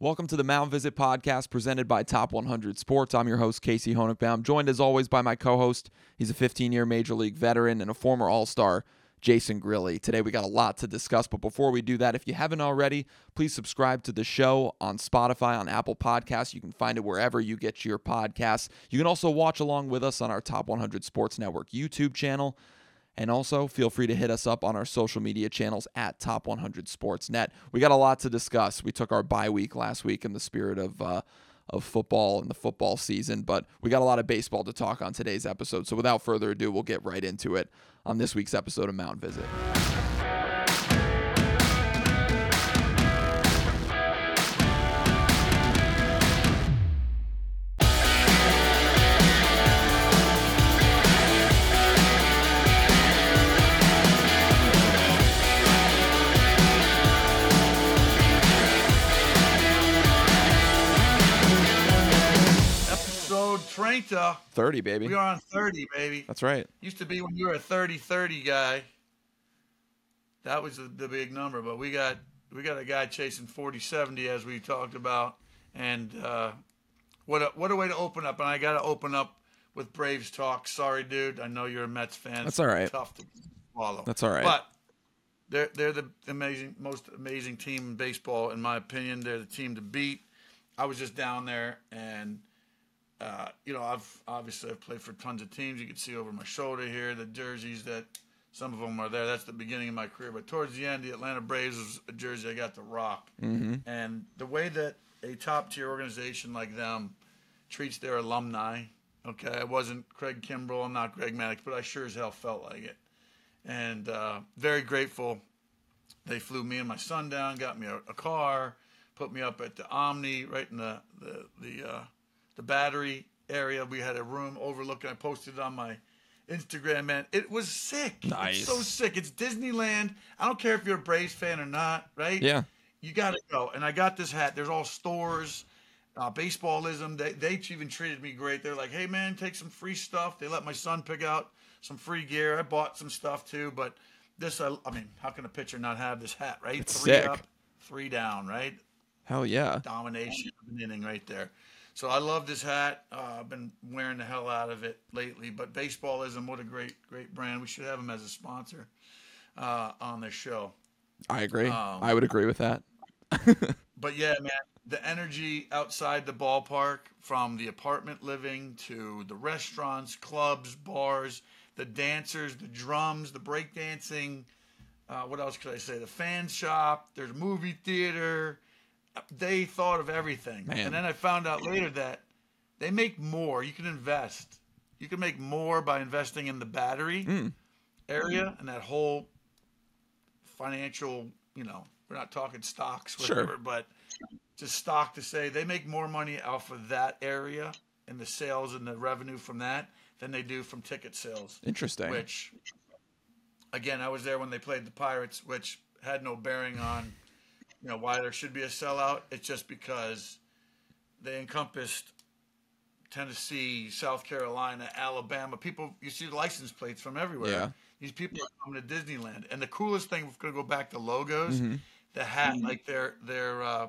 Welcome to the Mound Visit podcast presented by Top 100 Sports. I'm your host, Casey Honigbaum, joined as always by my co host. He's a 15 year Major League veteran and a former All Star, Jason Grilli. Today we got a lot to discuss, but before we do that, if you haven't already, please subscribe to the show on Spotify, on Apple Podcasts. You can find it wherever you get your podcasts. You can also watch along with us on our Top 100 Sports Network YouTube channel. And also, feel free to hit us up on our social media channels at Top 100 Sportsnet. We got a lot to discuss. We took our bye week last week in the spirit of uh, of football and the football season, but we got a lot of baseball to talk on today's episode. So, without further ado, we'll get right into it on this week's episode of Mound Visit. Episode 30. 30, baby. We are on 30, baby. That's right. Used to be when you were a 30 30 guy. That was the, the big number, but we got we got a guy chasing 40 70 as we talked about. And uh, what a, what a way to open up. And I got to open up with Braves talk. Sorry, dude. I know you're a Mets fan. That's all right. Tough to swallow. That's all right. But they're they're the amazing, most amazing team in baseball, in my opinion. They're the team to beat. I was just down there, and uh, you know, I've obviously I've played for tons of teams. You can see over my shoulder here the jerseys that some of them are there. That's the beginning of my career. But towards the end, the Atlanta Braves was a jersey I got to rock. Mm-hmm. And the way that a top tier organization like them treats their alumni, okay, I wasn't Craig Kimbrel, I'm not Greg Maddux, but I sure as hell felt like it. And uh, very grateful. They flew me and my son down, got me a, a car, put me up at the Omni, right in the the the, uh, the battery area. We had a room overlooking. I posted it on my Instagram, man. It was sick. Nice. It's so sick. It's Disneyland. I don't care if you're a Braves fan or not, right? Yeah. You got to go. And I got this hat. There's all stores, uh, baseballism. They, they even treated me great. They're like, hey, man, take some free stuff. They let my son pick out some free gear. I bought some stuff too. But this, I, I mean, how can a pitcher not have this hat, right? It's three sick. up, three down, right? Hell yeah. domination of an inning right there. So I love this hat. Uh, I've been wearing the hell out of it lately. But Baseballism, what a great, great brand. We should have them as a sponsor uh, on this show. I agree. Um, I would agree with that. But yeah, man, the energy outside the ballpark, from the apartment living to the restaurants, clubs, bars, the dancers, the drums, the breakdancing. Uh, what else could I say? The fan shop. There's a movie theater. They thought of everything. Man. And then I found out later that they make more. You can invest. You can make more by investing in the battery Mm. area and that whole financial, you know, we're not talking stocks, Sure. whatever, but just stock to say they make more money off of that area and the sales and the revenue from that than they do from ticket sales. Interesting. Which, again, I was there when they played the Pirates, which had no bearing on, you know, why there should be a sellout. It's just because they encompassed Tennessee, South Carolina, Alabama. People, you see the license plates from everywhere. Yeah. These people are coming to Disneyland, and the coolest thing, we're going to go back to logos. Mhm. The hat, like their their uh,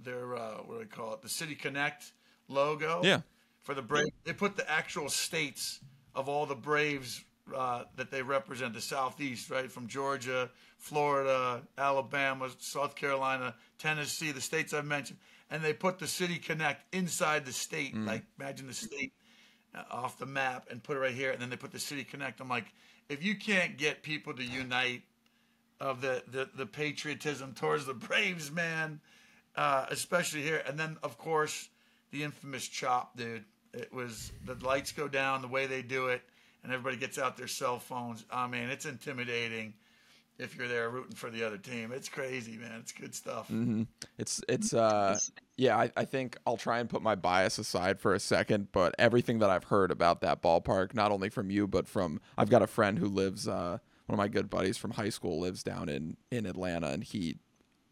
their uh, what do they call it? The City Connect logo Yeah. for the Braves. They put the actual states of all the Braves uh, that they represent, the Southeast, right? From Georgia, Florida, Alabama, South Carolina, Tennessee, the states I've mentioned. And they put the City Connect inside the state. Like, imagine the state uh, off the map and put it right here. And then they put the City Connect. I'm like, if you can't get people to unite of the, the, the patriotism towards the Braves, man, uh, especially here. And then, of course, the infamous chop, dude. It was the lights go down the way they do it, and everybody gets out their cell phones. I mean, it's intimidating if you're there rooting for the other team. It's crazy, man. It's good stuff. hmm It's it's uh yeah. I, I think I'll try and put my bias aside for a second, but everything that I've heard about that ballpark, not only from you, but from I've got a friend who lives uh one of my good buddies from high school lives down in in Atlanta, and he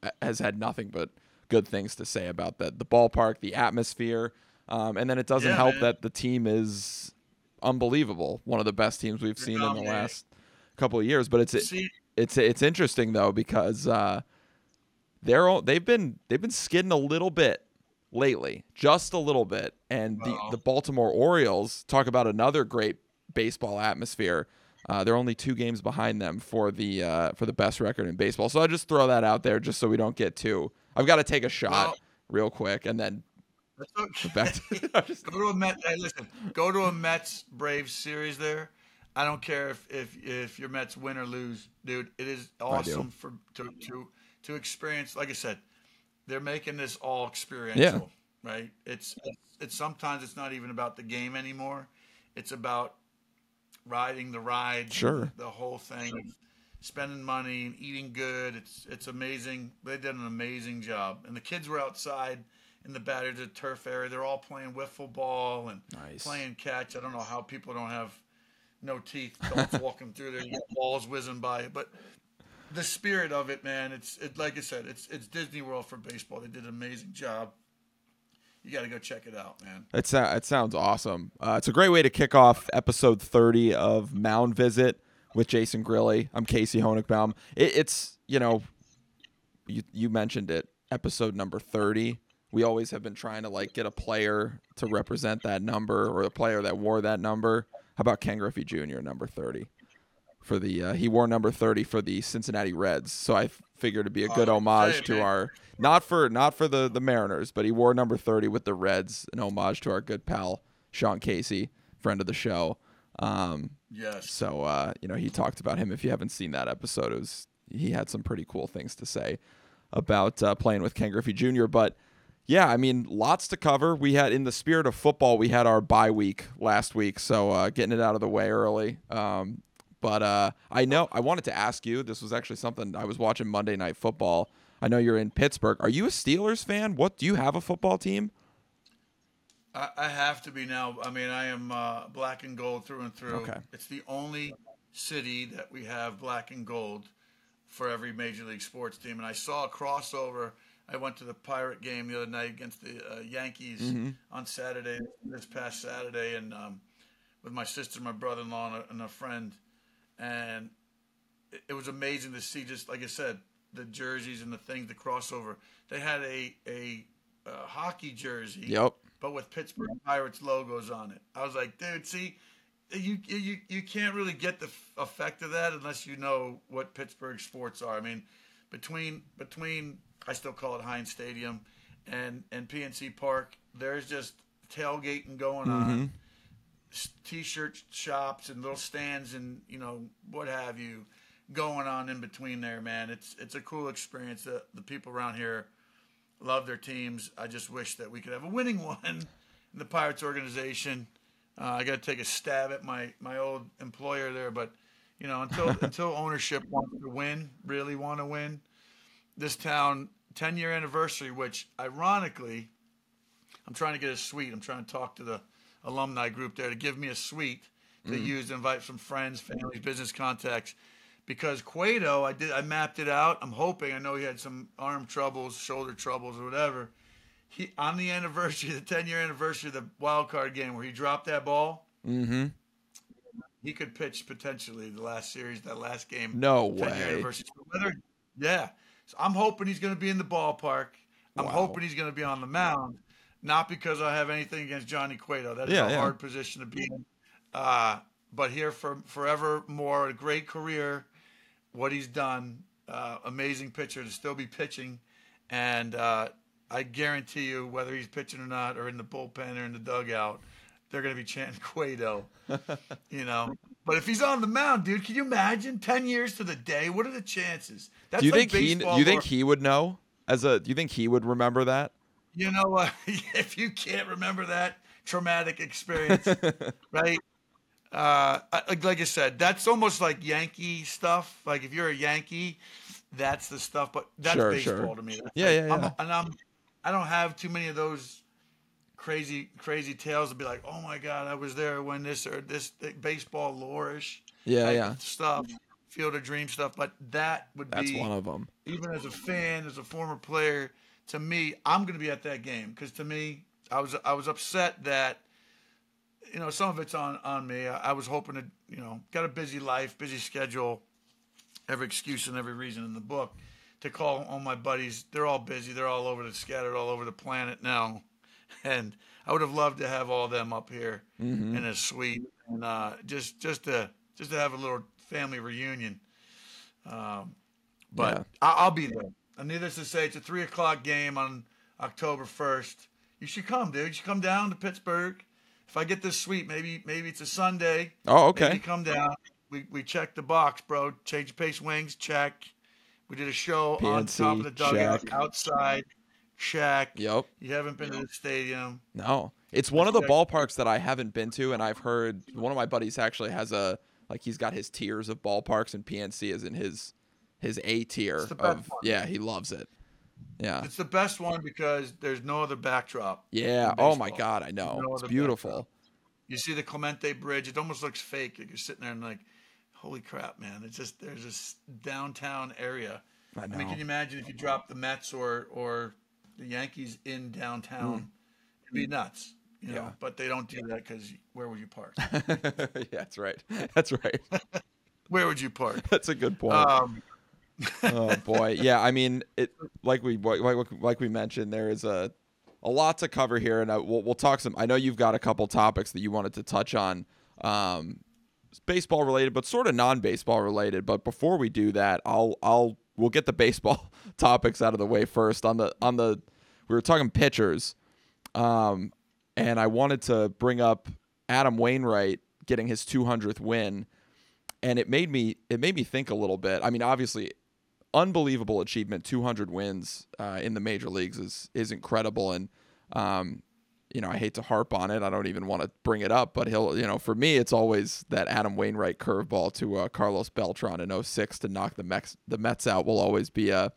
uh, has had nothing but good things to say about that the ballpark, the atmosphere, um, and then it doesn't Yeah, help man. that the team is unbelievable, one of the best teams we've seen in the last couple of years. But it's See, it's it's interesting though because uh, they're all, they've been they've been skidding a little bit lately, just a little bit. And the, Uh-oh. the Baltimore Orioles talk about another great baseball atmosphere. Uh, they're only two games behind them for the uh, for the best record in baseball. So I just throw that out there just so we don't get too. I've got to take a shot Well- real quick and then okay. back to. Go to a Met. Hey, listen, go to a Mets Braves series there. I don't care if if if your Mets win or lose, dude. It is awesome for to to to experience. Like I said, they're making this all experiential, right? It's it's sometimes it's not even about the game anymore. It's about riding the ride, Sure. the whole thing, spending money and eating good. It's it's amazing. They did an amazing job, and the kids were outside in the battered the turf area. They're all playing wiffle ball and Nice. playing catch. I don't know how people don't have no teeth. Walking through there, you got balls whizzing by, but the spirit of it, man. It's it like I said, it's it's Disney World for baseball. They did an amazing job. You got to go check it out, man. It, sou- it sounds awesome. Uh, it's a great way to kick off episode 30 of Mound Visit with Jason Grilli. I'm Casey Honigbaum. It, it's, you know, you, you mentioned it, episode number 30. We always have been trying to like get a player to represent that number or a player that wore that number. How about Ken Griffey Jr. number 30? For the uh, he wore number 30 for the Cincinnati Reds. So I figured it'd be a good Oh, homage to our not for not for the the Mariners, but he wore number 30 with the Reds, an homage to our good pal Sean Casey, friend of the show. Um, Yes. so uh, you know, he talked about him. If you haven't seen that episode, it was he had some pretty cool things to say about uh, playing with Ken Griffey Jr. But yeah, I mean, lots to cover. We had in the spirit of football, we had our bye week last week, so uh, getting it out of the way early. Um, but uh, I know I wanted to ask you. This was actually something I was watching Monday Night Football. I know you're in Pittsburgh. Are you a Steelers fan? What do you have a football team? I, I have to be now. I mean, I am uh, black and gold through and through. Okay. It's the only city that we have black and gold for every major league sports team. And I saw a crossover. I went to the Pirate game the other night against the uh, Yankees Mm-hmm. on Saturday, this past Saturday, and um, with my sister, my brother-in-law, and a, and a friend, and it, it was amazing to see. Just like I said, the jerseys and the things, the crossover. They had a a, uh hockey jersey Yep. but with Pittsburgh Pirates logos on it. I was like, dude, see, you you you can't really get the effect of that unless you know what Pittsburgh sports are. I mean, between between I still call it Heinz Stadium and and PNC Park, there's just tailgating going on, t-shirt shops and little stands and you know what have you going on in between there, man. It's it's a cool experience. The the people around here love their teams. I just wish that we could have a winning one in the Pirates organization. Uh, I got to take a stab at my, my old employer there, but you know, until until ownership wants to win, really want to win, this town 10 year anniversary, which ironically, I'm trying to get a suite. I'm trying to talk to the alumni group there to give me a suite to use to invite some friends, families, business contacts. Because Cueto, I did, I mapped it out. I'm hoping. I know he had some arm troubles, shoulder troubles, or whatever. He on the anniversary, the 10 year anniversary of the wild card game where he dropped that ball, Mm-hmm. he could pitch potentially the last series, that last game. No 10 year way. whether, yeah. So I'm hoping he's going to be in the ballpark. I'm Wow. hoping he's going to be on the mound. Not because I have anything against Johnny Cueto. That is Yeah, a yeah. hard position to be in. Uh, but here for forever more, a great career. What he's done, uh, amazing pitcher to still be pitching, and uh, I guarantee you, whether he's pitching or not, or in the bullpen or in the dugout, they're going to be chanting Cueto. you know, but if he's on the mound, dude, can you imagine ten years to the day? What are the chances? That's Do you like think he? Do you think or- he would know? As a, do you think he would remember that? You know what? if you can't remember that traumatic experience, right? Uh, like, like I said, that's almost like Yankee stuff. Like if you're a Yankee, that's the stuff. But that's Sure, baseball sure. to me. That's Yeah, like- yeah, I'm- yeah. and I'm, I don't have too many of those crazy, crazy tales to be like, oh my god, I was there when this or this baseball lore-ish Yeah, yeah. stuff, Field of Dream stuff. But that would That's be one of them. even as a fan, as a former player, to me, I'm going to be at that game because to me, I was I was upset that you know some of it's on on me. I, I was hoping to you know got a busy life, busy schedule, every excuse and every reason in the book to call on my buddies. They're all busy. They're all over the scattered all over the planet now, and I would have loved to have all them up here Mm-hmm. in a suite and uh, just just to just to have a little family reunion. Um, but Yeah. I, I'll be there. And needless to say, it's a three o'clock game on October first. You should come, dude. You should come down to Pittsburgh. If I get this suite, maybe maybe it's a Sunday. Oh, Maybe okay. come down. We we check the box, bro. Change pace wings, check. We did a show on top of the dugout, check. outside, check. Yep. You haven't been to the stadium. No, it's one of the ballparks that I haven't been to, and I've heard one of my buddies actually has a like he's got his tiers of ballparks, and PNC is in his his A tier the best of one. yeah, he loves it. Yeah, It's the best one because there's no other backdrop. yeah. Oh my. God, I know No it's beautiful. backdrop. You see the Clemente Bridge. It almost looks fake. Like you're sitting there and like, holy crap, man! It's just there's this downtown area. I know. I mean, can you imagine if you dropped the Mets or or the Yankees in downtown? It'd be nuts, you know. Yeah. But they don't do that because where would you park? yeah, that's right. That's right. where would you park? That's a good point. Um, oh boy, yeah. I mean, it like we like like we mentioned, there is a a lot to cover here, and I, we'll we'll talk some. I know you've got a couple topics that you wanted to touch on, um, baseball related, but sort of non-baseball related. But before we do that, I'll I'll we'll get the baseball topics out of the way first. On the on the we were talking pitchers, um, and I wanted to bring up Adam Wainwright getting his 200th win and it made me it made me think a little bit. I mean, obviously, unbelievable achievement. 200 wins uh, in the major leagues is is incredible, and um, you know I hate to harp on it. I don't even want to bring it up, but he'll you know for me it's always that Adam Wainwright curveball to uh, Carlos Beltran in 06 to knock the Mex the Mets out will always be a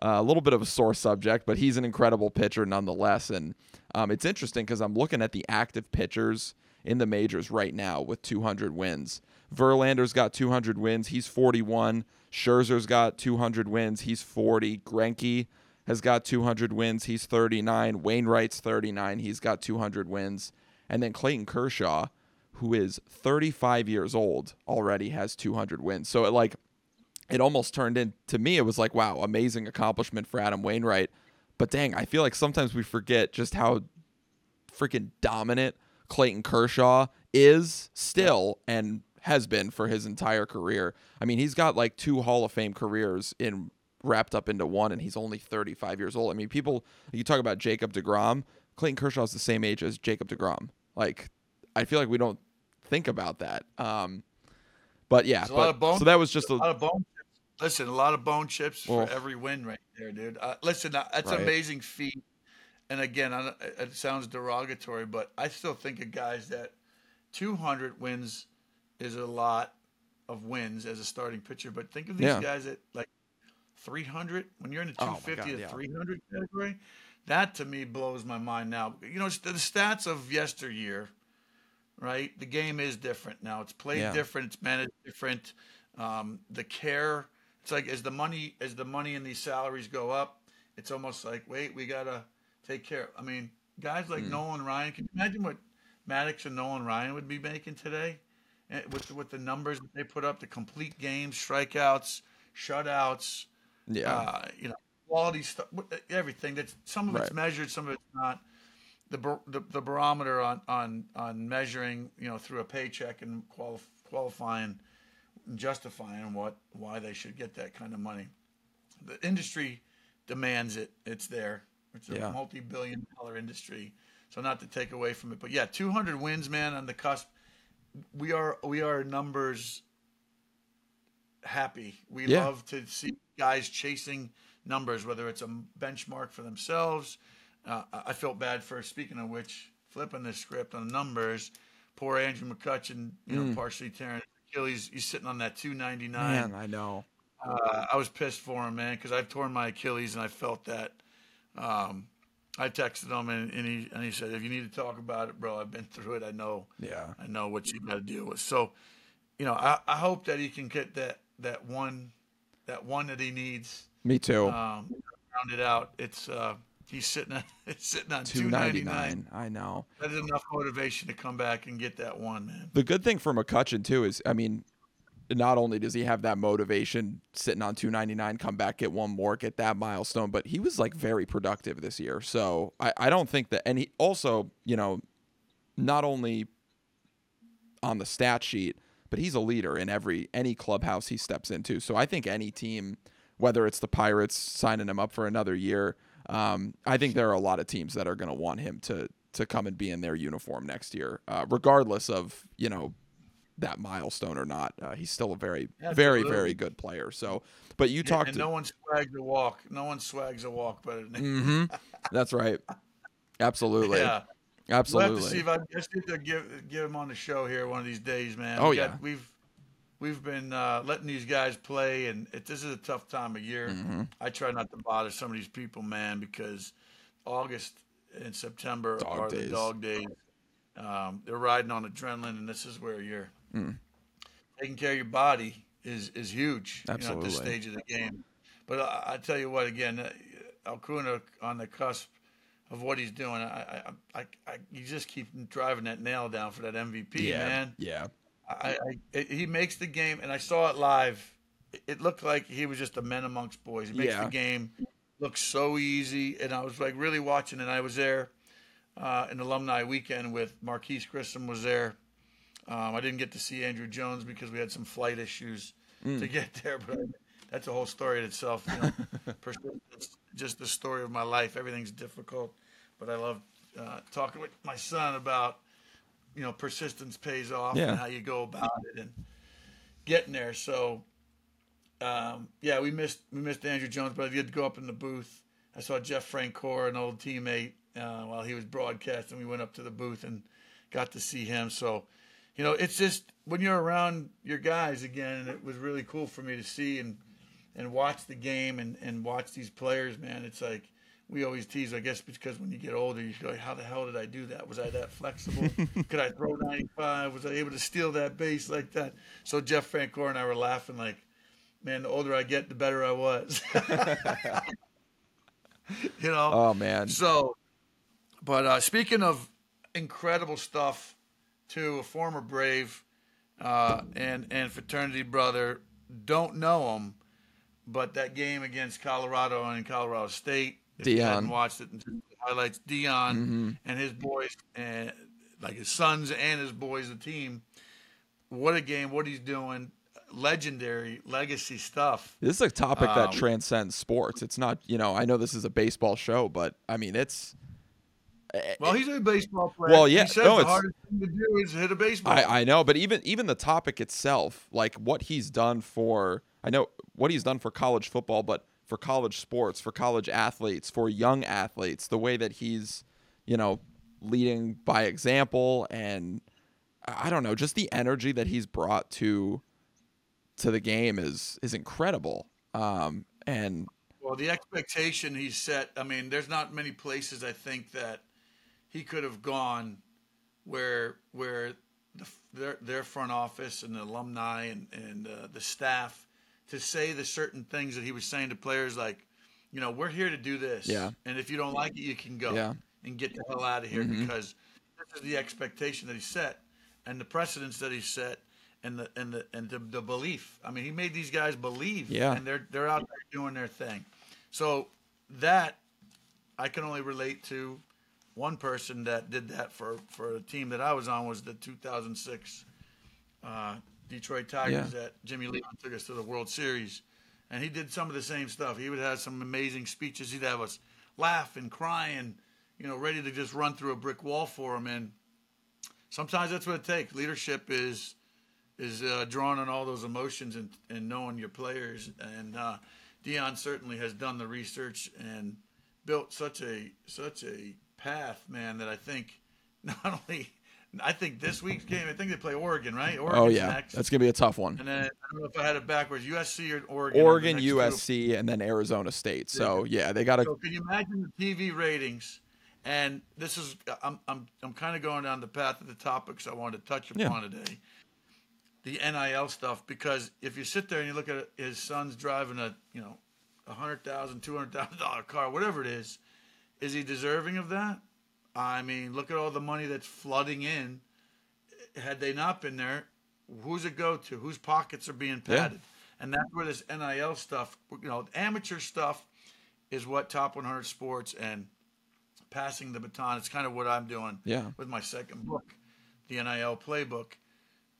a little bit of a sore subject, but he's an incredible pitcher nonetheless. And um, it's interesting because I'm looking at the active pitchers in the majors right now with 200 wins. Verlander's got 200 wins. He's 41. Scherzer's got 200 wins. He's 40. Greinke has got 200 wins. He's 39. Wainwright's 39. He's got 200 wins. And then Clayton Kershaw, who is 35 years old, already has 200 wins. So it like it almost turned in to me it was like wow amazing accomplishment for adam wainwright but dang i feel like sometimes we forget just how freaking dominant clayton kershaw is still and has been for his entire career i mean he's got like two hall of fame careers in wrapped up into one and he's only 35 years old i mean people you talk about jacob deGrom clayton kershaw is the same age as jacob deGrom like i feel like we don't think about that um but yeah, There's a lot but, bone- so that was just a a, lot of bone. Chips. Listen, a lot of bone chips Well- for every win right there, dude. Uh, listen, uh, that's Right. an amazing feat. And again, I, it sounds derogatory, but I still think of guys that 200 wins is a lot of wins as a starting pitcher. But think of these Yeah. guys that like 300 when you're in the Oh 250 God, to yeah. 300 category. That to me blows my mind now. You know, the stats of yesteryear right? The game is different now. It's played Yeah. different. It's managed different. Um, the care. It's like as the money as the money and these salaries go up, it's almost like wait, we gotta take care. I mean, guys like Nolan Ryan. Can you imagine what Maddux and Nolan Ryan would be making today? Eh, With with the numbers that they put up, the complete games, strikeouts, shutouts, yeah. uh, you know, quality stuff, everything. That's some of it's measured, some of it's not. The, bar- the the barometer on on on measuring, you know, through a paycheck and quali- qualifying, and justifying what why they should get that kind of money. The industry demands it. It's there. It's a Yeah. multi-billion dollar industry. So not to take away from it, but yeah, 200 wins, man, on the cusp. We are we are numbers happy. We Yeah. love to see guys chasing numbers, whether it's a benchmark for themselves. Uh, I felt bad for speaking of which, flipping the script on numbers. Poor Andrew McCutchen, you know, partially tearing Achilles. He's sitting on that 299. Man, I know. Uh, I was pissed for him, man, because I've torn my Achilles and I felt that. Um, I texted him and, and he and he said, "If you need to talk about it, bro, I've been through it. I know. Yeah. I know what you got to deal with." So, you know, I, I hope that he can get that that one that one that he needs Me too. um, it out. It's uh, he's sitting at it's sitting on Two ninety ninety nine. nine. I know. That is enough motivation to come back and get that one, man. The good thing for McCutchen too is, I mean, not only does he have that motivation sitting on 299 come back get one more get that milestone but he was like very productive this year so i, I don't think that and he also you know not only on the stat sheet but he's a leader in every any clubhouse he steps into so i think any team whether it's the pirates signing him up for another year um, i think there are a lot of teams that are going to want him to to come and be in their uniform next year uh, regardless of you know that milestone or not. Uh, he's still a very, very, very good player. So, but you talked. To, no one swags a walk. No one swags a walk better than him. Mm-hmm. That's right. Absolutely. Yeah. Absolutely. We'll have to see if I just need to give give him on the show here one of these days, man. Oh we yeah. Got, we've we've been uh, letting these guys play, and it, this is a tough time of year. Mm-hmm. I try not to bother some of these people, man, because August and September dog are days. the dog days. Um, they're riding on adrenaline, and this is where you're Mm. taking care of your body is is huge. Absolutely. You know, at this stage of the game. But I, I tell you what, again, uh, Acuña on the cusp of what he's doing. I, I, I, I you just keep driving that nail down for that MVP, yeah. man. Yeah. I, I he makes the game, and I saw it live. It looked like he was just a man amongst boys. He makes Yeah. the game look so easy, and I was like really watching. And I was there uh, an alumni weekend with Marquis Grissom was there. Um, I didn't get to see Andruw Jones because we had some flight issues to get there, but that's a whole story in itself. You know? Persistence, just the story of my life. Everything's difficult, but I love uh, talking with my son about you know persistence pays off Yeah. and how you go about it and getting there. So um, yeah, we missed we missed Andruw Jones, but I did go up in the booth. I saw Jeff Francoeur, an old teammate, uh, while he was broadcasting. We went up to the booth and got to see him. So, you know, it's just when you're around your guys again, and it was really cool for me to see and and watch the game and and watch these players. Man, it's like we always tease, I guess, because when you get older, you go, like, "How the hell did I do that? Was I that flexible? Could I throw 95? Was I able to steal that base like that?" So Jeff Francoeur and I were laughing, like, "Man, the older I get, the better I was." you know. Oh man. So, but uh, speaking of incredible stuff, to a former Brave uh, and and fraternity brother, don't know him, but that game against Colorado and Colorado State, if you Deion. hadn't watched it, highlights Deion Mm-hmm. and his boys and like his sons and his boys, the team. What a game! What he's doing, legendary legacy stuff. This is a topic that Um, transcends sports. It's not, you know, I know this is a baseball show, but I mean, it's. Well, he's a baseball player. Well, yeah, He says no, the it's- hardest thing to do is hit a baseball. I, I know, but even even the topic itself, like what he's done for, I know what he's done for college football, but for college sports, for college athletes, for young athletes, the way that he's, you know, leading by example, and I don't know, just the energy that he's brought to to the game is is incredible. Um, and Well, the expectation he set, I mean, there's not many places I think that he could have gone where where the, their their front office and the alumni and and uh, the staff to say the certain things that he was saying to players like, you know, we're here to do this, Yeah. and if you don't like it, you can go Yeah. and get the hell out of here Mhm. because this is the expectation that he set and the precedence that he set. And the and the and the, the belief. I mean, he made these guys believe, Yeah. and they're they're out there doing their thing. So that I can only relate to one person that did that for for a team that I was on was the 2006 uh, Detroit Tigers that Jimmy Leyland took us to the World Series, and he did some of the same stuff. He would have some amazing speeches. He'd have us laughing, crying, you know, ready to just run through a brick wall for him. And sometimes that's what it takes. Leadership is is uh, drawing on all those emotions and, and knowing your players. And uh, Deion certainly has done the research and built such a such a path, man, that I think not only I think this week's game, I think they play Oregon, right? oh yeah, next. that's gonna be a tough one. and then I don't know if I had it backwards, USC or Oregon. Oregon, two. USC, and then Arizona State. So yeah, they got to So can you imagine the TV ratings? And this is I'm I'm I'm kind of going down the path of the topics I wanted to touch Yeah. upon today. The NIL stuff because if you sit there and you look at his son's driving a you know a hundred thousand, two hundred thousand dollar car, whatever it is, is he deserving of that? I mean, look at all the money that's flooding in. Had they not been there, who's it go to? Whose pockets are being Yeah. padded? And that's where this NIL stuff, you know, amateur stuff is what Top 100 Sports and passing the baton. It's kind of what I'm doing Yeah. with my second book, the NIL playbook.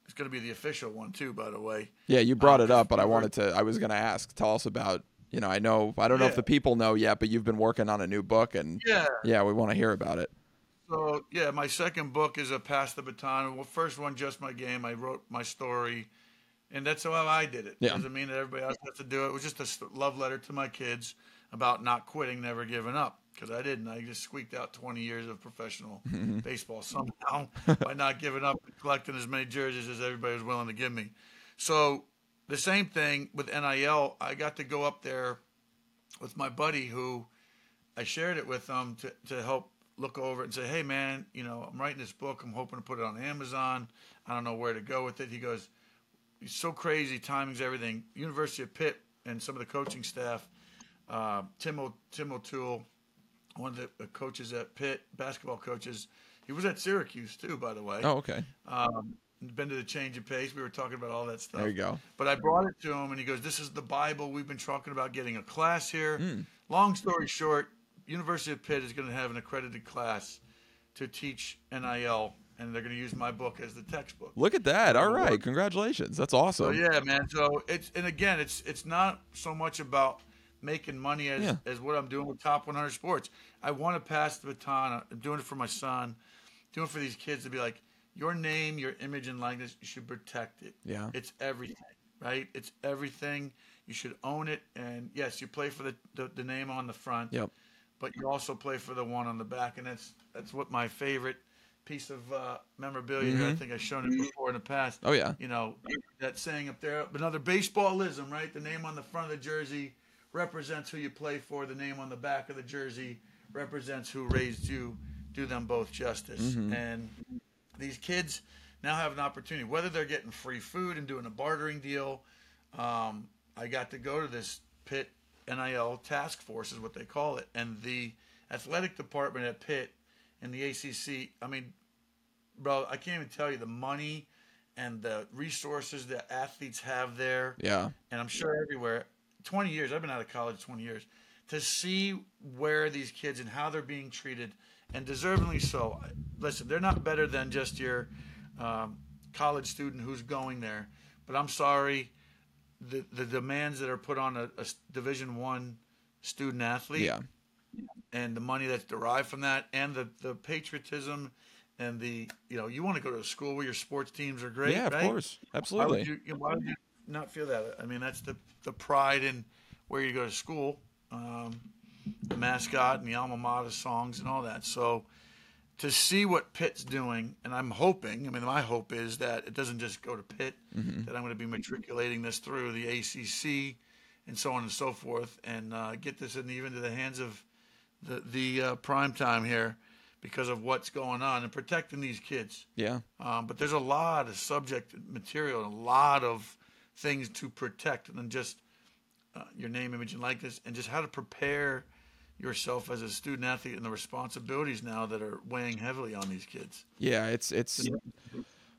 It's going to be the official one too, by the way. Yeah, you brought Um, it up, but I wanted to. I was going to ask. Tell us about. You know, I know. I don't know if the people know yet, but you've been working on a new book, and Yeah. yeah, we want to hear about it. So yeah, my second book is a pass the baton. Well, first one, just my game. I wrote my story, and that's how I did it. Yeah. Doesn't mean that everybody else has to do it. It was just a love letter to my kids about not quitting, never giving up. Because I didn't. I just squeaked out 20 years of professional baseball somehow by not giving up collecting as many jerseys as everybody was willing to give me. So the same thing with NIL. I got to go up there with my buddy who I shared it with him to, to help look over it and say, hey, man, you know, I'm writing this book. I'm hoping to put it on Amazon. I don't know where to go with it. He goes, it's so crazy. Timing's everything. University of Pitt and some of the coaching staff, uh, Tim, o, Tim O'Toole, one of the coaches at Pitt, basketball coaches, he was at Syracuse too, by the way. Oh, okay. Um, been to the change of pace. We were talking about all that stuff. There you go. But I brought it to him, and he goes, "This is the Bible. We've been talking about getting a class here." Hmm. Long story short, University of Pitt is going to have an accredited class to teach NIL, and they're going to use my book as the textbook. Look at that. All right. Congratulations. That's So awesome. yeah, man. So it's and again, it's it's not so much about making money as Yeah. as what I'm doing with Top 100 Sports. I want to pass the baton. I'm doing it for my son, doing it for these kids to be like, your name, your image, and likeness. You should protect it. Yeah. It's everything, right? It's everything. You should own it. And yes, you play for the the, the name on the front. Yep. But you also play for the one on the back, and that's that's what my favorite piece of uh, memorabilia. here. I think I've shown it before in the past Oh yeah. you know, that saying up there, another baseballism, right? The name on the front of the jersey represents who you play for. The name on the back of the jersey represents who raised you. Do them both justice. And these kids now have an opportunity, whether they're getting free food and doing a bartering deal. Um, I got to go to this Pitt NIL task force, is what they call it, and the athletic department at Pitt and the ACC. I mean, bro, I can't even tell you the money and the resources that athletes have there, Yeah. and I'm sure everywhere. 20 years, I've been out of college 20 years. To see where these kids and how they're being treated, and deservingly so. Listen, they're not better than just your um, college student who's going there, but I'm sorry, the the demands that are put on a, a Division One student athlete Yeah. and the money that's derived from that and the, the patriotism and the you know you want to go to a school where your sports teams are great Yeah. Of right? course. why Absolutely. would you, you know, why would you not feel that i mean that's the the pride in where you go to school um, the mascot and the alma mater songs and all that so to see what Pitt's doing, and I'm hoping, I mean, my hope is that it doesn't just go to Pitt, Mm-hmm. that I'm going to be matriculating this through the ACC and so on and so forth, and uh, get this in even to the hands of the, the uh, prime time here because of what's going on and protecting these kids. yeah. Um, but there's a lot of subject material, and a lot of things to protect, and then just uh, your name, image, and likeness, and just how to prepare yourself as a student athlete and the responsibilities now that are weighing heavily on these kids. Yeah, it's it's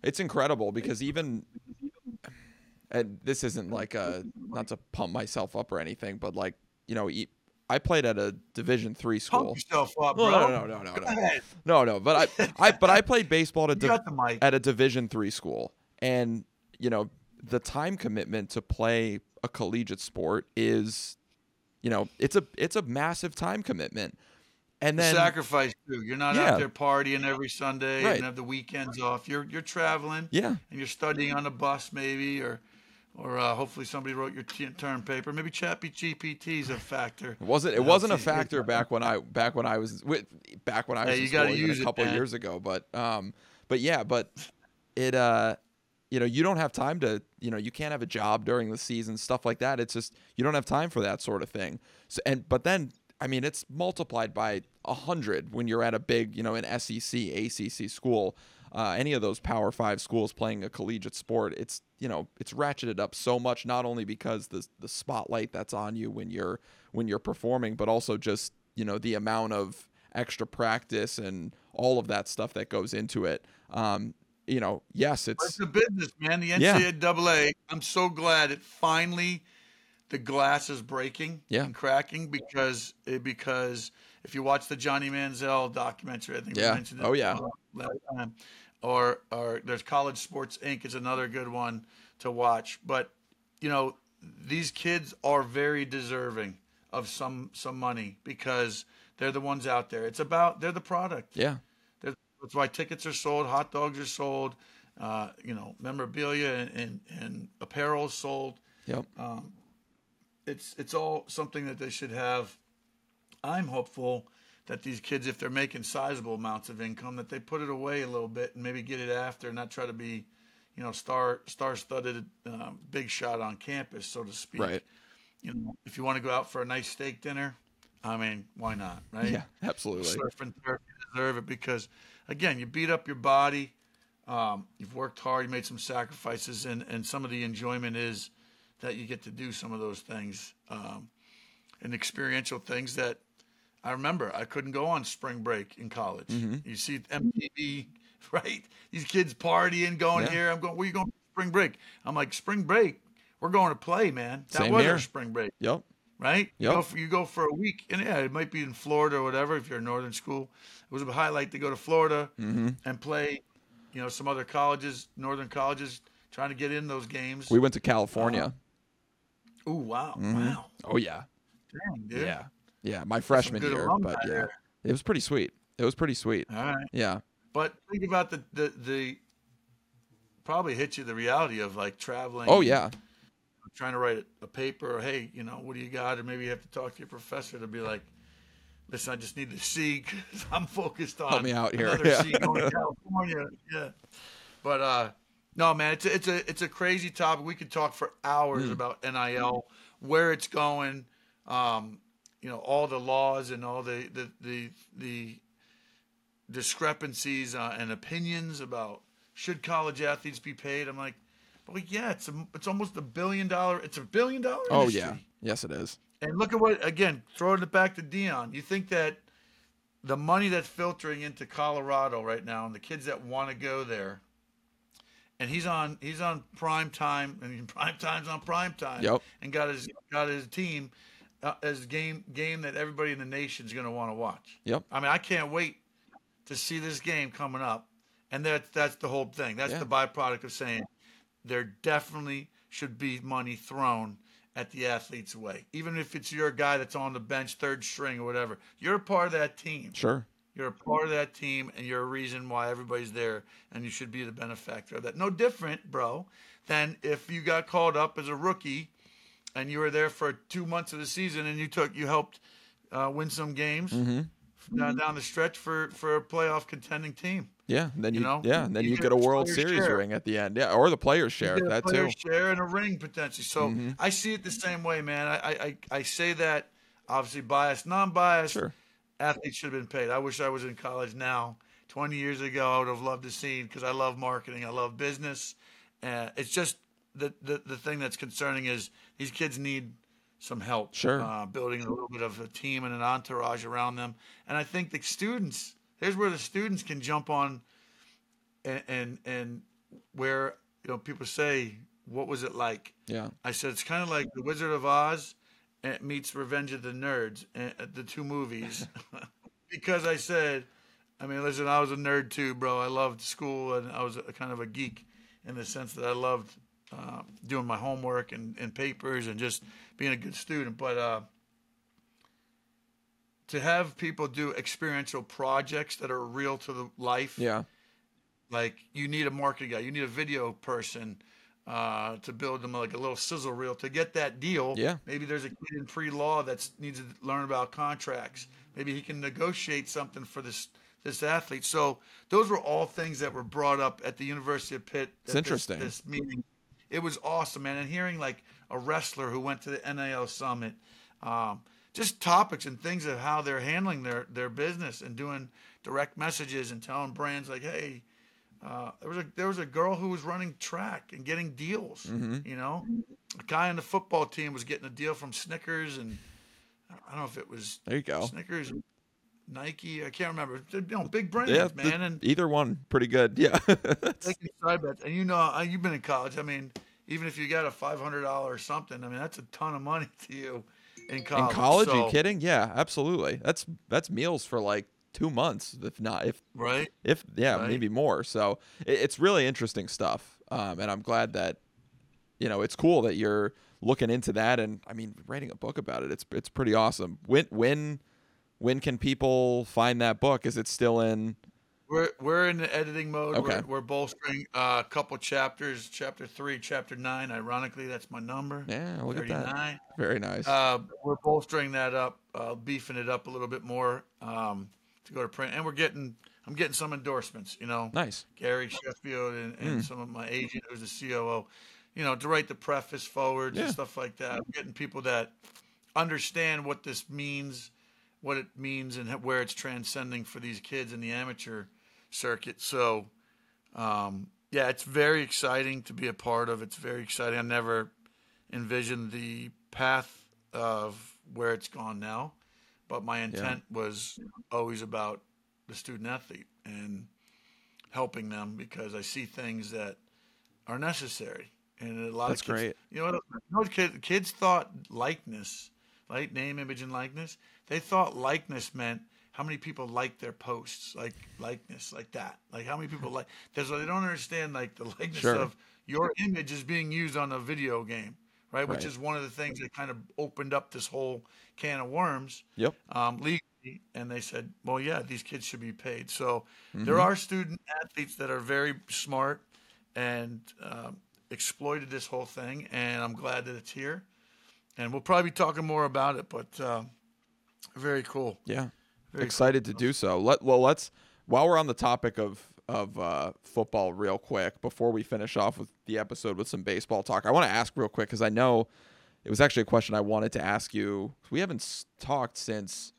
it's incredible because even and this isn't like a not to pump myself up or anything, but like you know, I played at a Division three school. Pump yourself up, bro. no, no, no, no, no, no, no. But I, I, but I played baseball at a You div- got the mic. at a Division three school, and you know, the time commitment to play a collegiate sport is, you know, it's a it's a massive time commitment, and then Sacrifice too. You're not Yeah. out there partying every Sunday Right. and have the weekends off. You're you're traveling. yeah, and you're studying on a bus maybe or or uh, hopefully somebody wrote your t- term paper maybe ChatGPT is a factor It wasn't. It wasn't a factor back when I back when I was with back when I was in you school even a couple man. years ago. But um, but yeah, but it uh, you know, you don't have time to you know you can't have a job during the season stuff like that. It's just you don't have time for that sort of thing. So and but then I mean it's multiplied by a hundred when you're at a big you know an SEC ACC school. Uh, any of those Power Five schools playing a collegiate sport, it's you know it's ratcheted up so much. Not only because the the spotlight that's on you when you're when you're performing, but also just you know the amount of extra practice and all of that stuff that goes into it. Um, you know, yes, It's it's a business, man. The Yeah. NCAA. I'm so glad it finally the glass is breaking Yeah. and cracking because it, because if you watch the Johnny Manziel documentary, I think Yeah. we mentioned it Oh, yeah. last time, or or there's College Sports Inc. is another good one to watch. But you know these kids are very deserving of some some money because they're the ones out there. It's about they're the product. yeah, That's why tickets are sold, hot dogs are sold, uh, you know, memorabilia and, and, and apparel is sold. yep, It's it's all something that they should have. I'm hopeful that these kids, if they're making sizable amounts of income, that they put it away a little bit and maybe get it after, and not try to be, you know, star star studded uh, big shot on campus, so to speak. right, You know, if you want to go out for a nice steak dinner, I mean, why not, right? yeah, absolutely, surf and turf, deserve it because, again, you beat up your body. Um, you've worked hard. You made some sacrifices, and and some of the enjoyment is that you get to do some of those things um, and experiential things that I remember. I couldn't go on spring break in college. Mm-hmm. You see MTV, right? These kids partying, going Yeah. here. I'm going. Where you going? for Spring break. I'm like spring break. We're going to play, man. That Same was here. our spring break yep, right? You go for you go for a week, and yeah, it might be in Florida or whatever. If you're a northern school, it was a highlight to go to Florida Mm-hmm. and play, you know, some other colleges, northern colleges, trying to get in those games. we went to California. Ooh, wow, Mhm. wow, Oh yeah, dang, dude. yeah, yeah, my freshman year, but yeah, there. it was pretty sweet. It was pretty sweet. All right, Yeah, but think about the the the probably hit you the reality of like traveling. oh yeah, trying to write a, paper or hey you know what do you got or maybe you have to talk to your professor to be like listen i just need to see because i'm focused on Help me out here. another Yeah. C going to california yeah but uh no man it's a, it's a it's a crazy topic we could talk for hours Mm. about nil where it's going um you know all the laws and all the the the, the discrepancies uh, and opinions about should college athletes be paid i'm like well, yeah, it's a, it's almost a billion dollar. It's a billion dollar. oh industry. yeah, yes it is. And look at what again. Throwing it back to Deion. You think that the money that's filtering into Colorado right now, and the kids that want to go there, and he's on he's on prime time, and prime time's on prime time. Yep. And got his got his team uh, as game game that everybody in the nation's going to want to watch. Yep. I mean, I can't wait to see this game coming up, and that's that's the whole thing. That's Yeah. the byproduct of saying there definitely should be money thrown at the athlete's way, even if it's your guy that's on the bench, third string or whatever. You're a part of that team. Sure. You're a part of that team, and you're a reason why everybody's there, and you should be the benefactor of that. No different, bro, than if you got called up as a rookie, and you were there for two months of the season, and you took you helped uh, win some games Mm-hmm. Down, down the stretch for for a playoff contending team. Yeah. and Then you, You know, yeah, and then you you, get get a World Series share. ring at the end. Yeah, or the players share that player too. share and a ring potentially. So Mhm. I see it the same way, man. I, I I I say that obviously biased, non-biased. Sure. Athletes should have been paid. I wish I was in college now. Twenty years ago, I would have loved to see because I love marketing. I love business. Uh, it's just the, the the thing that's concerning is these kids need some help. Sure. Uh, building a little bit of a team and an entourage around them. And I think the students. Here's where the students can jump on and and, and where you know people say what was it like Yeah. i said it's kind of like the wizard of oz meets revenge of the nerds uh, the two movies because i said i mean listen i was a nerd too bro i loved school and i was a, kind of a geek in the sense that i loved uh, doing my homework and, and papers and just being a good student but uh, to have people do experiential projects that are real to the life Yeah. like you need a marketing guy, you need a video person uh, to build them like a little sizzle reel to get that deal. Yeah. Maybe there's a kid in pre-law that needs to learn about contracts. Maybe he can negotiate something for this this athlete. So those were all things that were brought up at the University of Pitt. It's at this- interesting. This, meeting, it was awesome, man. And hearing like a wrestler who went to the NIL summit, um, just topics and things of how they're handling their their business and doing direct messages and telling brands like, hey, uh, there was a there was a girl who was running track and getting deals. Mhm. You know, a guy on the football team was getting a deal from Snickers and I don't know if it was There you go. Snickers. Nike. I can't remember. You know, big brands, Yeah, man. the- and either one, pretty good. Yeah. taking side bets. And you know, you've been in college. I mean, even if you got a five hundred dollar or something, I mean, that's a ton of money to you in college. In college. So- you kidding? Yeah, absolutely. That's that's meals for like two months, if not if Right. if yeah Right. maybe more. So it, it's really interesting stuff, um, and I'm glad that you know it's cool that you're looking into that, and I mean writing a book about it. It's it's pretty awesome. When when when can people find that book? Is it still in? We're we're in the editing mode. Okay. We're, we're bolstering uh, a couple chapters. Chapter three, chapter nine. Ironically, that's my number. Yeah, look at that. 39. Very nice. Uh, we're bolstering that up, uh, beefing it up a little bit more um, to go to print, and we're getting. I'm getting some endorsements. You know, nice. Gary Sheffield and, and Hmm. some of my agent who's the COO, you know, to write the preface forwards Yeah. and stuff like that. I'm getting people that understand what this means, what it means, and where it's transcending for these kids in the amateur circuit. So, um, yeah, it's very exciting to be a part of. It's very exciting. I never envisioned the path of where it's gone now, but my intent was always about the student athlete and helping them because I see things that are necessary. And a lot That's of kids, great. You know? You know what kids, kids thought likeness, right? Name, image, and likeness. They thought likeness meant how many people like their posts, like likeness, like that. Like how many people like. There's they don't understand like the likeness Sure. of your image is being used on a video game, right? Which is one of the things that kind of opened up this whole can of worms Yep. um, legally, and they said, "Well, yeah, these kids should be paid." So Mm-hmm. there are student athletes that are very smart and um, exploited this whole thing, and I'm glad that it's here. And we'll probably be talking more about it, but uh, very cool. Yeah. Very Excited to do so. Let well let's while we're on the topic of of uh, football real quick before we finish off with the episode with some baseball talk. I want to ask real quick cuz I know it was actually a question I wanted to ask you. We haven't s- talked since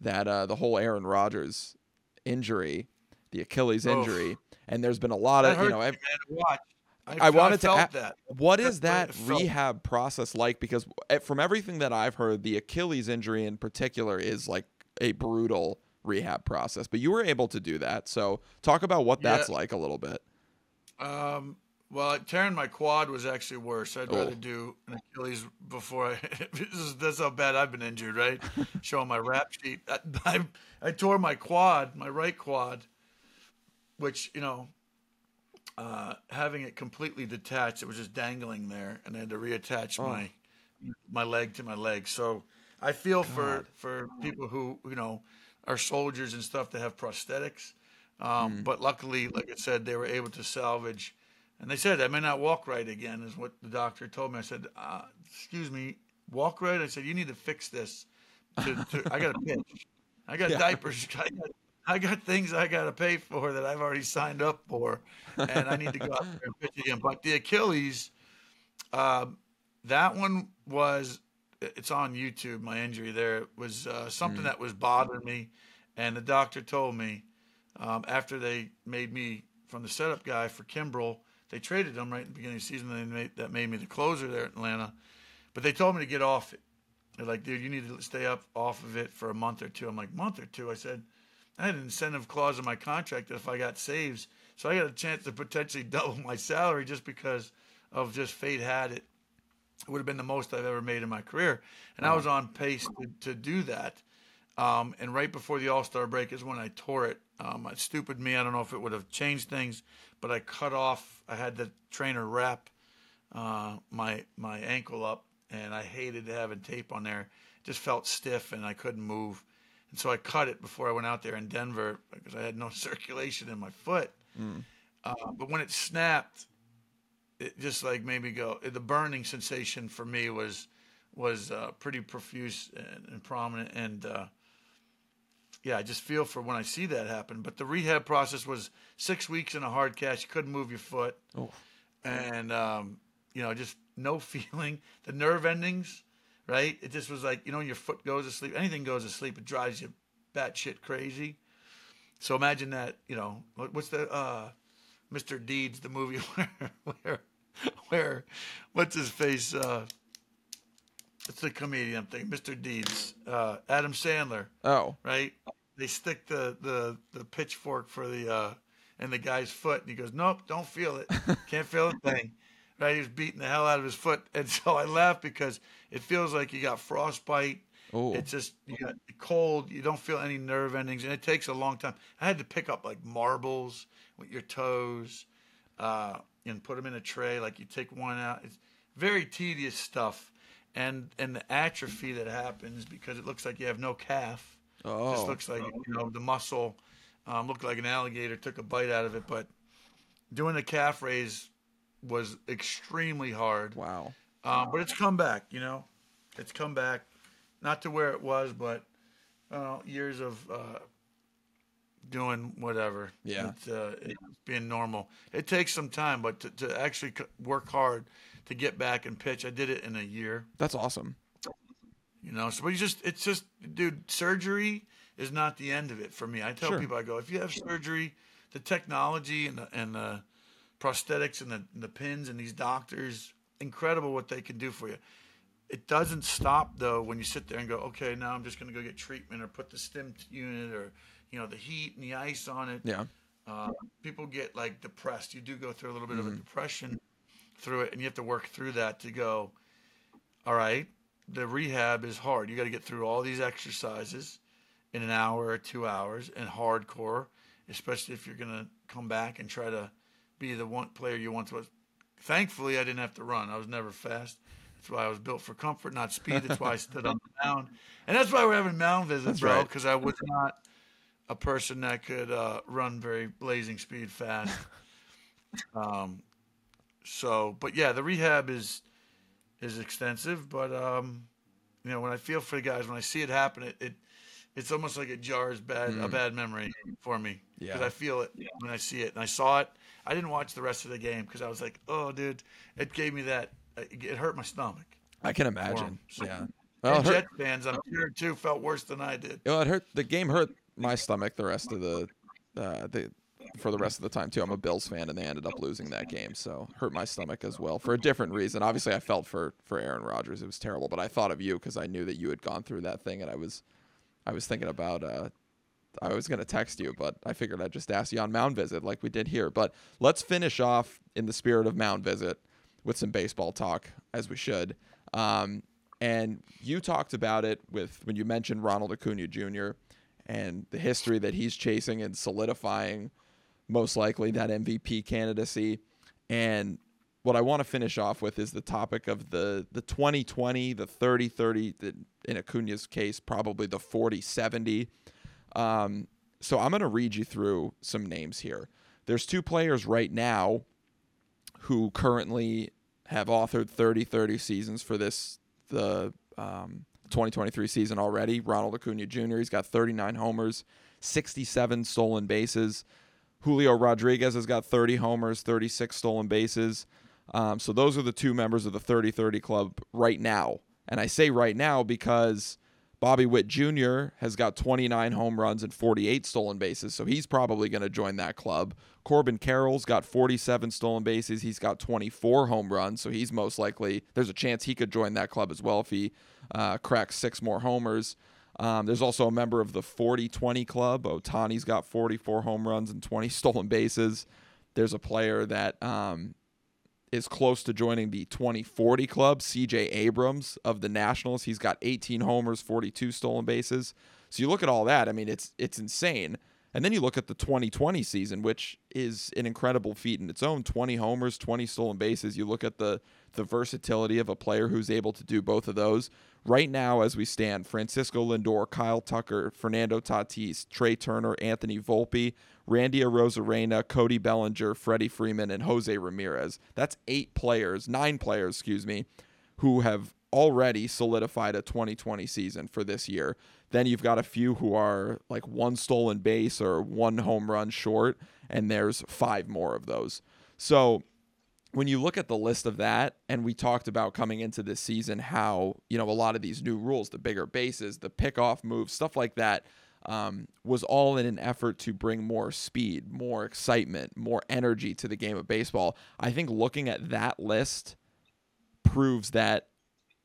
that uh, the whole Aaron Rodgers injury, the Achilles Oof. injury, and there's been a lot of, you know, me, ev- man, watch. I wanted to felt a- that. What is that what it felt. rehab process like? Because eh, from everything that I've heard, the Achilles injury in particular is like a brutal rehab process. But you were able to do that, so talk about what Yeah. that's like a little bit. Um, well, tearing my quad was actually worse. I'd Oh. rather do an Achilles before I. this is, that's how bad I've been injured, right? Showing my rap sheet. I, I, I tore my quad, my right quad, which you know, uh, having it completely detached, it was just dangling there, and I had to reattach Oh. my my leg to my leg. So I feel for God. for people who you know are soldiers and stuff that have prosthetics. Um, But luckily, like I said, they were able to salvage. And they said I may not walk right again, is what the doctor told me. I said, uh, "Excuse me, walk right." I said, "You need to fix this. To, to, I got a pitch. I got Yeah. diapers. I got, I got things I got to pay for that I've already signed up for, and I need to go out there and pitch again." But the Achilles, um, that one was it's on YouTube. My injury there It was uh, something that was bothering me, and the doctor told me um, after they made me from the setup guy for Kimbrel, they traded him right at the beginning of the season. They made, that made me the closer there at Atlanta, but they told me to get off it. They're like, dude, you need to stay up off of it for a month or two. I'm like, month or two? I said, I had an incentive clause in my contract that if I got saves, so I got a chance to potentially double my salary just because of just fate had it. It would have been the most I've ever made in my career, and I was on pace to, to do that. Um, and right before the All Star break is when I tore it. Um, stupid me. I don't know if it would have changed things, but I cut off. I had the trainer wrap uh, my my ankle up, and I hated having tape on there. It just felt stiff, and I couldn't move. And so I cut it before I went out there in Denver because I had no circulation in my foot. Uh, but when it snapped, it just like made me go. The burning sensation for me was was uh, pretty profuse and, and prominent, and uh, yeah, I just feel for when I see that happen. But the rehab process was six weeks in a hard cast. You couldn't move your foot, Oh. and um, you know, just no feeling. The nerve endings, right? It just was like you know, when your foot goes to sleep. Anything goes to sleep, it drives you batshit crazy. So imagine that. You know, what's the uh, Mr. Deeds, the movie where where where what's his face? Uh, it's the comedian thing, Mr. Deeds, uh, Adam Sandler Oh, right? they stick the the the pitchfork for the uh in the guy's foot, and he goes, "Nope, don't feel it. Can't feel a thing." Right? He was beating the hell out of his foot, and so I laugh because it feels like you got frostbite. Oh, It's just you got cold. You don't feel any nerve endings, and it takes a long time. I had to pick up like marbles with your toes, uh, and put them in a tray. Like you take one out. It's very tedious stuff, and and the atrophy that happens because it looks like you have no calf. oh, Just looks like you know the muscle um, looked like an alligator took a bite out of it. But doing a calf raise was extremely hard. wow. Um, but it's come back, you know, it's come back, not to where it was, but uh, years of uh, doing whatever. Yeah. it's, uh, it's being normal. It takes some time, but to, to actually work hard to get back and pitch, I did it in a year. That's awesome. You know, so but you just it's just dude, surgery is not the end of it for me. I tell Sure. people I go, if you have surgery, the technology and the and the prosthetics and the, and the pins and these doctors, incredible what they can do for you. It doesn't stop though when you sit there and go, okay, now I'm just going to go get treatment or put the stim unit or you know the heat and the ice on it. Yeah. Uh, people get like depressed. You do go through a little bit of a depression through it, and you have to work through that to go. All right, the rehab is hard. You got to get through all these exercises in an hour or two hours, and hardcore, especially if you're gonna come back and try to be the one player you once was. Thankfully, I didn't have to run. I was never fast. That's why I was built for comfort, not speed. That's why I stood on the mound, and that's why we're having mound visits, That's bro. right. Because I was not a person that could uh, run very blazing speed fast. um, so, but yeah, the rehab is is extensive. But um, you know, when I feel for the guys, when I see it happen, it, it it's almost like it jars bad a bad memory for me because Mm. Yeah. I feel it when I see it, and I saw it. I didn't watch the rest of the game because I was like, oh, dude, it gave me that. It hurt my stomach. I can imagine. So- Yeah. Well, hurt, Jet fans, I'm sure too, felt worse than I did. well, it hurt. The game hurt my stomach the rest of the, uh, the, for the rest of the time too. I'm a Bills fan, and they ended up losing that game, so hurt my stomach as well for a different reason. Obviously, I felt for for Aaron Rodgers. It was terrible, but I thought of you because I knew that you had gone through that thing, and I was, I was thinking about. Uh, I was gonna text you, but I figured I'd just ask you on Mound Visit like we did here. But let's finish off in the spirit of Mound Visit with some baseball talk, as we should. Um, and you talked about it with when you mentioned Ronald Acuña Jr. and the history that he's chasing and solidifying, most likely that MVP candidacy. And what I want to finish off with is the topic of the the 2020, the 30-30, the, in Acuña's case, probably the 40-70. Um, so I'm going to read you through some names here. There's two players right now who currently have authored 30-30 seasons for this the um, 2023 season already. Ronald Acuña Jr. He's got 39 homers, 67 stolen bases. Julio Rodriguez has got 30 homers, 36 stolen bases. Um, so those are the two members of the 30-30 club right now. And I say right now because Bobby Witt Jr. has got 29 home runs and 48 stolen bases, so he's probably going to join that club. Corbin Carroll's got 47 stolen bases. He's got 24 home runs, so he's most likely, there's a chance he could join that club as well if he uh, cracks six more homers. Um, there's also a member of the 40 20 club. Ohtani's got 44 home runs and 20 stolen bases. There's a player that um, is close to joining the 2040 club, CJ Abrams of the Nationals. He's got 18 homers, 42 stolen bases. So you look at all that, I mean it's it's insane. And then you look at the 2020 season, which is an incredible feat in its own. 20 homers, 20 stolen bases. You look at the the versatility of a player who's able to do both of those. Right now, as we stand, Francisco Lindor, Kyle Tucker, Fernando Tatis, Trea Turner, Anthony Volpe, Randy Arozarena, Cody Bellinger, Freddie Freeman, and Jose Ramirez. That's eight players, nine players, excuse me, who have already solidified a 2020 season for this year. Then you've got a few who are like one stolen base or one home run short, and there's five more of those. So when you look at the list of that, and we talked about coming into this season how, you know, a lot of these new rules, the bigger bases, the pickoff moves, stuff like that, um, was all in an effort to bring more speed, more excitement, more energy to the game of baseball. I think looking at that list proves that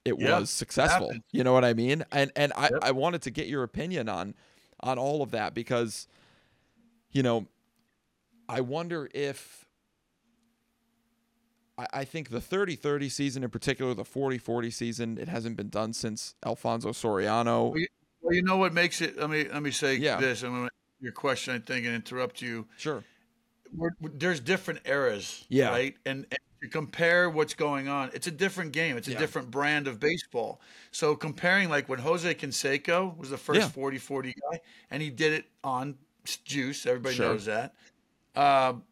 it Yeah, was successful. You know what I mean? And and I, Yep. I wanted to get your opinion on on all of that because, you know, I wonder if I, I think the 30 30 season, in particular, the 40 40 season, it hasn't been done since Alfonso Soriano. Well, you, well, you know what makes it. Let me let me say Yeah. this. I'm to your question, I think, and interrupt you. Sure. We're, there's different eras, Yeah. right? And, and compare what's going on, it's a different game. It's a Yeah. different brand of baseball. So comparing like when Jose Canseco was the first Yeah. 40-40 guy, and he did it on juice. Everybody Sure. knows that. Um,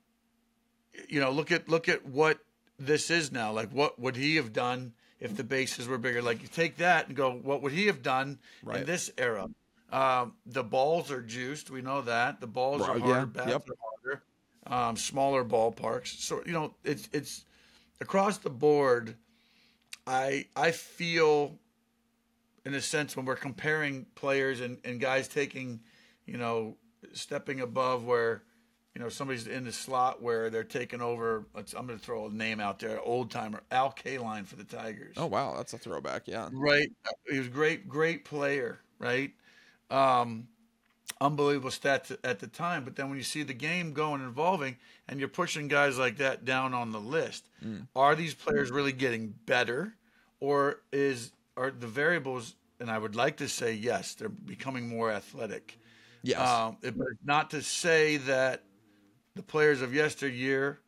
you know, look at look at what this is now. Like, what would he have done if the bases were bigger? Like, you take that and go, what would he have done Right. in this era? Um, the balls are juiced. We know that the balls are harder. yeah, Bats yep. are harder. Um, smaller ballparks. So you know, it's it's across the board. I I feel, in a sense, when we're comparing players and, and guys taking, you know, stepping above where, you know, somebody's in the slot where they're taking over. Let's, I'm going to throw a name out there, old timer Al Kaline for the Tigers. Oh, wow. That's a throwback. Yeah. Right. He was great, great player, right? Um, unbelievable stats at the time. But then when you see the game going and evolving and you're pushing guys like that down on the list, are these players really getting better? Or is are the variables and I would like to say yes, they're becoming more athletic. Yes. Um, it- but not to say that the players of yesteryear,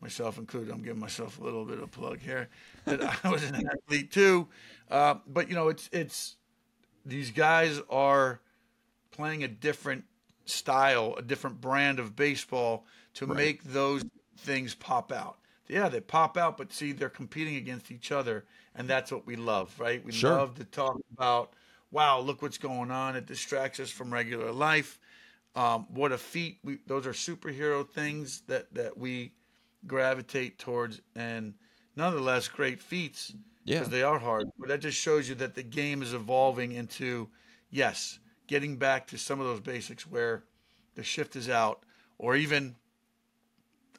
myself included, I'm giving myself a little bit of a plug here, that I was an athlete too. Uh, but you know, it's it's these guys are playing a different style, a different brand of baseball to make those things pop out. Yeah, they pop out, but see, they're competing against each other, and that's what we love, right? We Sure. love to talk about, wow, look what's going on. It distracts us from regular life. Um, what a feat! We, those are superhero things that that we gravitate towards, and nonetheless, great feats Yeah. because they are hard. But that just shows you that the game is evolving into, yes, getting back to some of those basics where the shift is out, or even.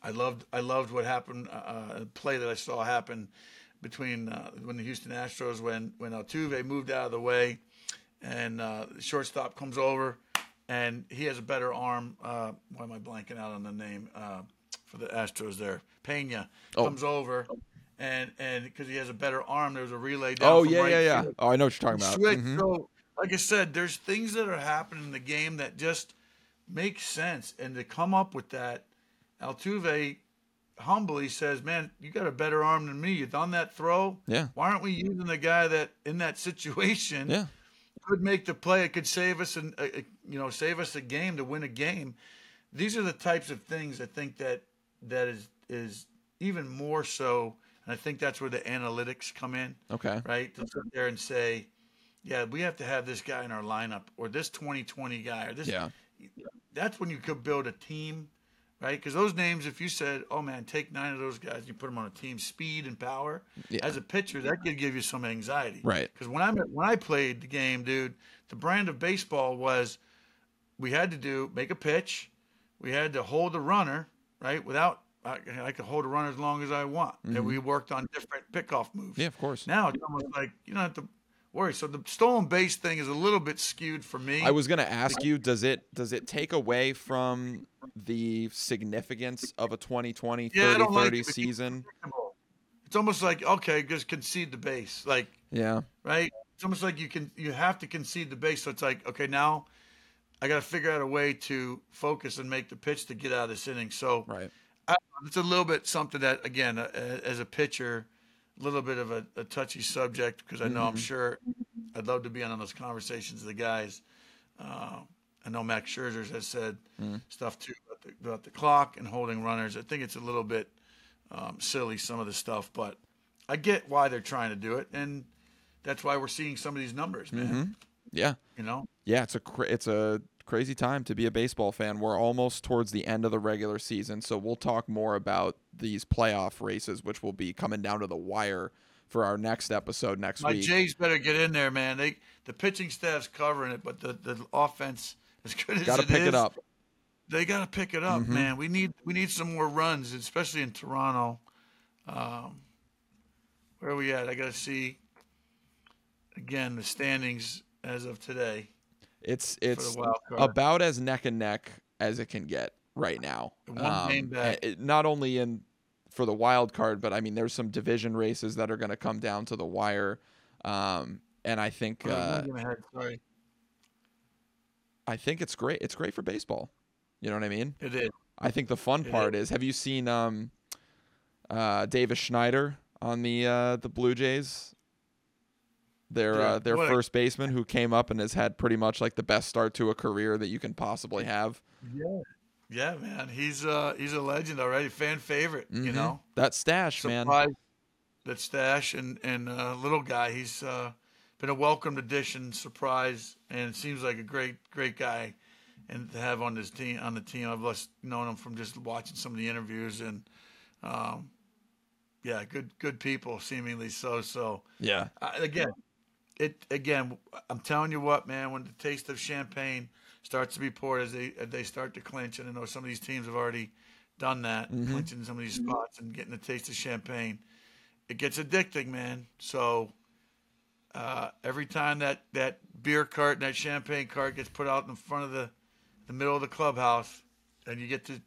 I loved I loved what happened uh, a play that I saw happen between uh, when the Houston Astros when when Altuve moved out of the way and uh, the shortstop comes over and he has a better arm. Uh, why am I blanking out on the name uh, for the Astros there? Peña Oh. comes over and and because he has a better arm, there was a relay down. Oh, yeah, right yeah, yeah. field. Oh, I know what you're talking about. Switch. Mhm. So, like I said, there's things that are happening in the game that just make sense, and to come up with that, Altuve humbly says, "Man, you got a better arm than me. You've done that throw. Yeah. Why aren't we using the guy that in that situation Yeah. could make the play? It could save us and uh, you know save us a game to win a game. These are the types of things I think that that is is even more so, and I think that's where the analytics come in Okay. right? To sit there and say, yeah, we have to have this guy in our lineup or this 2020 guy or this. Yeah. That's when you could build a team, right? Because those names, if you said, oh man, take nine of those guys, you put them on a team, speed and power. Yeah. As a pitcher, that could give you some anxiety, Right. Because when I when I played the game, dude, the brand of baseball was we had to do make a pitch, we had to hold the runner, right? Without I, I could hold a runner as long as I want, and we worked on different pickoff moves. Mm-hmm. Yeah, of course. Now it's almost like you don't have to worry. So the stolen base thing is a little bit skewed for me. I was going to ask you does it does it take away from the significance of a 2020 yeah, 30 like 30 it. season? It's almost like okay, just concede the base, like Yeah. right. It's almost like you can you have to concede the base. So it's like okay, now I got to figure out a way to focus and make the pitch to get out of this inning. So Right. I, it's a little bit something that again, uh, as a pitcher, little bit of a, a touchy subject because I know I'm sure I'd love to be on those conversations with the guys. Uh, I know Max Scherzer has said stuff too about the, about the clock and holding runners. I think it's a little bit um, silly some of the stuff, but I get why they're trying to do it, and that's why we're seeing some of these numbers, man. Yeah. You know, Yeah, it's a it's a crazy time to be a baseball fan. We're almost towards the end of the regular season, so we'll talk more about these playoff races, which will be coming down to the wire for our next episode next my week. Jays better get in there, man. They the pitching staff's covering it, but the, the offense, as good as Got to it pick is, it up. they got to pick it up, Mm-hmm. man. We need we need some more runs, especially in Toronto. Um, where are we at? I got to see again the standings as of today. It's it's the wild card. about as neck and neck as it can get right now. One game Um, it- not only in for the wild card, but I mean, there's some division races that are going to come down to the wire. Um, and I think uh, ahead, I think it's great. It's great for baseball. You know what I mean? it is. I think the fun It part is, have you seen um, uh, Davis Schneider on the uh, the Blue Jays? Their Dude, uh, their a- first baseman who came up and has had pretty much like the best start to a career that you can possibly have. Yeah, yeah, man. He's uh he's a legend already, fan favorite. You Mhm. know, that stash, man. that stash and and uh, little guy. He's uh, been a welcomed addition, surprise, and seems like a great great guy, and to have on this team on the team. I've just known him from just watching some of the interviews and. Um, yeah, good, good people, seemingly so. So, Yeah, again, it again. I'm telling you what, man. When the taste of champagne starts to be poured as they as they start to clinch, and I know some of these teams have already done that, Mhm. clinching some of these spots and getting the taste of champagne. It gets addicting, man. So uh, every time that that beer cart and that champagne cart gets put out in front of the the middle of the clubhouse, and you get to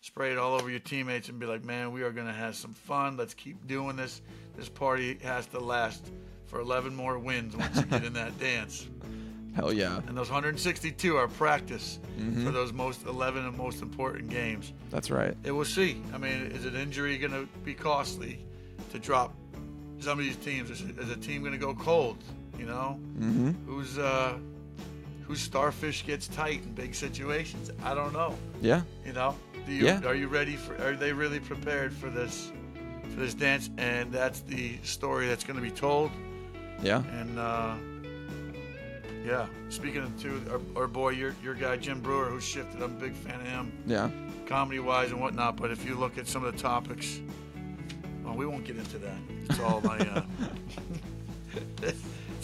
spray it all over your teammates and be like, man, we are going to have some fun. Let's keep doing this. This party has to last for 11 more wins once you get in that dance. hell yeah, And those 162 are practice Mhm. for those most 11 and most important games. that's right. It will see. I mean, is an injury going to be costly to drop some of these teams? Is, is a team going to go cold? You know, Mm-hmm. who's uh, whose starfish gets tight in big situations? I don't know. Yeah, You know, do you Yeah. are you ready for? Are they really prepared for this for this dance? And that's the story that's going to be told. Yeah, And uh, yeah, speaking of two, our, our boy, your your guy Jim Breuer, who shifted. I'm a big fan of him, yeah. comedy wise and whatnot. But if you look at some of the topics, well, we won't get into that. It's all my. Uh,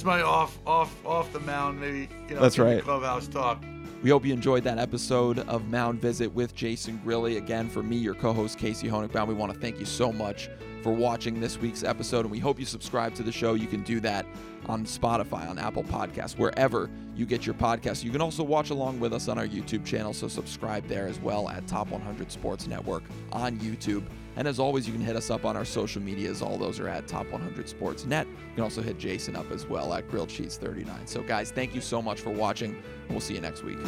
it's my off off off the mound maybe you know That's right. clubhouse talk We hope you enjoyed that episode of Mound Visit with Jason Grilli. Again, for me, your co host, Casey Honigbaum, we want to thank you so much for watching this week's episode. And we hope you subscribe to the show. You can do that on Spotify, on Apple Podcasts, wherever you get your podcasts. You can also watch along with us on our YouTube channel. So subscribe there as well at Top 100 Sports Network on YouTube. And as always, you can hit us up on our social medias. All those are at Top 100 Sports Net. You can also hit Jason up as well at Grilled Cheese 39. So, guys, thank you so much for watching. We'll see you next week.